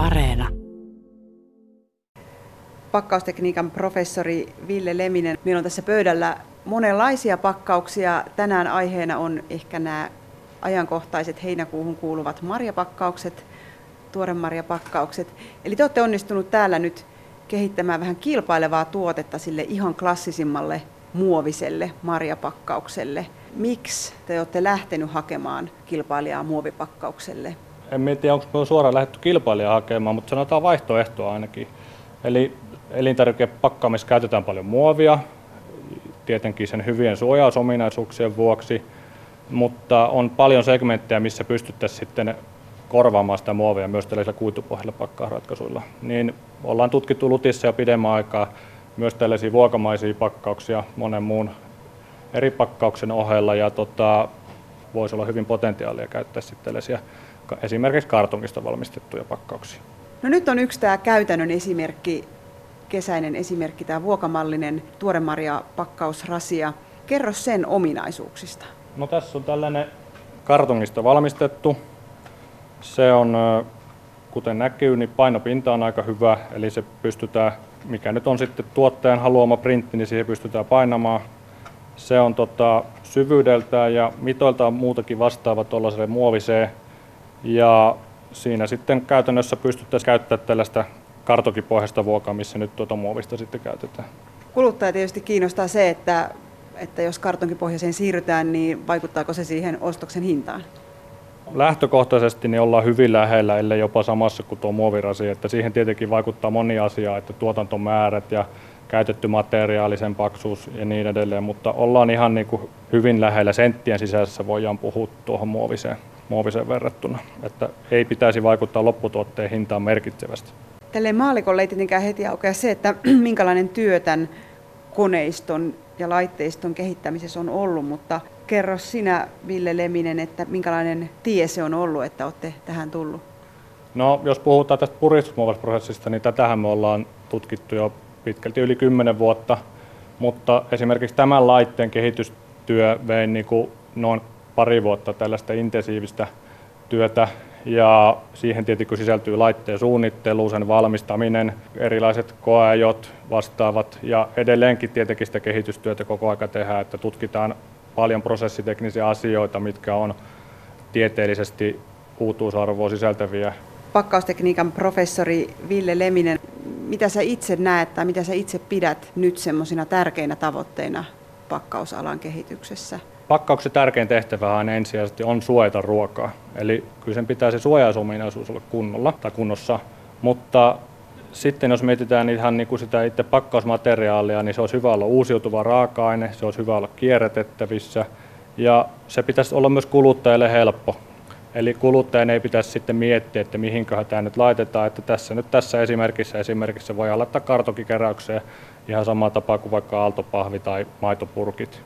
Areena. Pakkaustekniikan professori Ville Leminen. Meillä on tässä pöydällä monenlaisia pakkauksia. Tänään aiheena on ehkä nämä ajankohtaiset heinäkuuhun kuuluvat marjapakkaukset, tuoremarjapakkaukset. Eli te olette onnistunut täällä nyt kehittämään vähän kilpailevaa tuotetta sille ihan klassisimmalle muoviselle marjapakkaukselle. Miksi te olette lähtenyt hakemaan kilpailijaa muovipakkaukselle? En tiedä, onko me suoraan lähdetty kilpailijaa hakemaan, mutta sanotaan vaihtoehtoa ainakin. Eli elintarvikepakkaamissa käytetään paljon muovia, tietenkin sen hyvien suojausominaisuuksien vuoksi, mutta on paljon segmenttejä, missä pystyttäisiin sitten korvaamaan sitä muovia myös tällaisilla kuitupohjaisilla pakkausratkaisuilla. Niin ollaan tutkittu Lutissa jo pidemmän aikaa myös tällaisia vuokamaisia pakkauksia monen muun eri pakkauksen ohella ja tota, voisi olla hyvin potentiaalia käyttää sitten tällaisia esimerkiksi kartongista valmistettuja pakkauksia. No nyt on yksi tämä käytännön esimerkki, kesäinen esimerkki, tämä vuokamallinen tuoremarja pakkausrasia. Kerro sen ominaisuuksista. No tässä on tällainen kartongista valmistettu. Se on, kuten näkyy, niin painopinta on aika hyvä, eli se pystytään, mikä nyt on sitten tuottajan haluama printti, niin siihen pystytään painamaan. Se on tota, syvyydeltään ja mitoiltaan muutakin vastaava tuollaiselle muoviseen. Ja siinä sitten käytännössä pystyttäisiin käyttämään tällaista kartokipohjaista vuokaa, missä nyt tuota muovista sitten käytetään. Kuluttaja tietysti kiinnostaa se, että, että jos kartonkipohjaiseen siirrytään, niin vaikuttaako se siihen ostoksen hintaan? Lähtökohtaisesti niin ollaan hyvin lähellä, ellei jopa samassa kuin tuo muovirasi. Että siihen tietenkin vaikuttaa moni asia, että tuotantomäärät ja käytetty materiaali, sen paksuus ja niin edelleen, mutta ollaan ihan niin kuin hyvin lähellä senttien sisässä voidaan puhua tuohon muoviseen, muoviseen verrattuna. Että ei pitäisi vaikuttaa lopputuotteen hintaan merkitsevästi. Tälle maalikolle ei tietenkään heti aukea se, että minkälainen työ tämän koneiston ja laitteiston kehittämisessä on ollut, mutta kerro sinä Ville Leminen, että minkälainen tie se on ollut, että olette tähän tullut? No, jos puhutaan tästä puristusmuovausprosessista, niin tätähän me ollaan tutkittu jo pitkälti yli 10 vuotta, mutta esimerkiksi tämän laitteen kehitystyö vei niin kuin noin pari vuotta tällaista intensiivistä työtä ja siihen tietenkin sisältyy laitteen suunnittelu, sen valmistaminen, erilaiset koeajot vastaavat ja edelleenkin tietenkin sitä kehitystyötä koko aika tehdään, että tutkitaan paljon prosessiteknisiä asioita, mitkä on tieteellisesti uutuusarvoa sisältäviä. Pakkaustekniikan professori Ville Leminen, mitä sä itse näet tai mitä sä itse pidät nyt semmoisina tärkeinä tavoitteina pakkausalan kehityksessä? Pakkauksen tärkein tehtävä on ensisijaisesti on suojata ruokaa. Eli kyllä sen pitää se suojausominaisuus olla kunnolla tai kunnossa, mutta sitten jos mietitään ihan niin kuin sitä itse pakkausmateriaalia, niin se olisi hyvä olla uusiutuva raaka-aine, se olisi hyvä olla kierrätettävissä ja se pitäisi olla myös kuluttajalle helppo. Eli kuluttajan ei pitäisi sitten miettiä, että mihinköhän tämä nyt laitetaan, että tässä nyt tässä esimerkissä esimerkiksi voi laittaa kartokikeräykseen ihan sama tapa kuin vaikka aaltopahvi tai maitopurkit.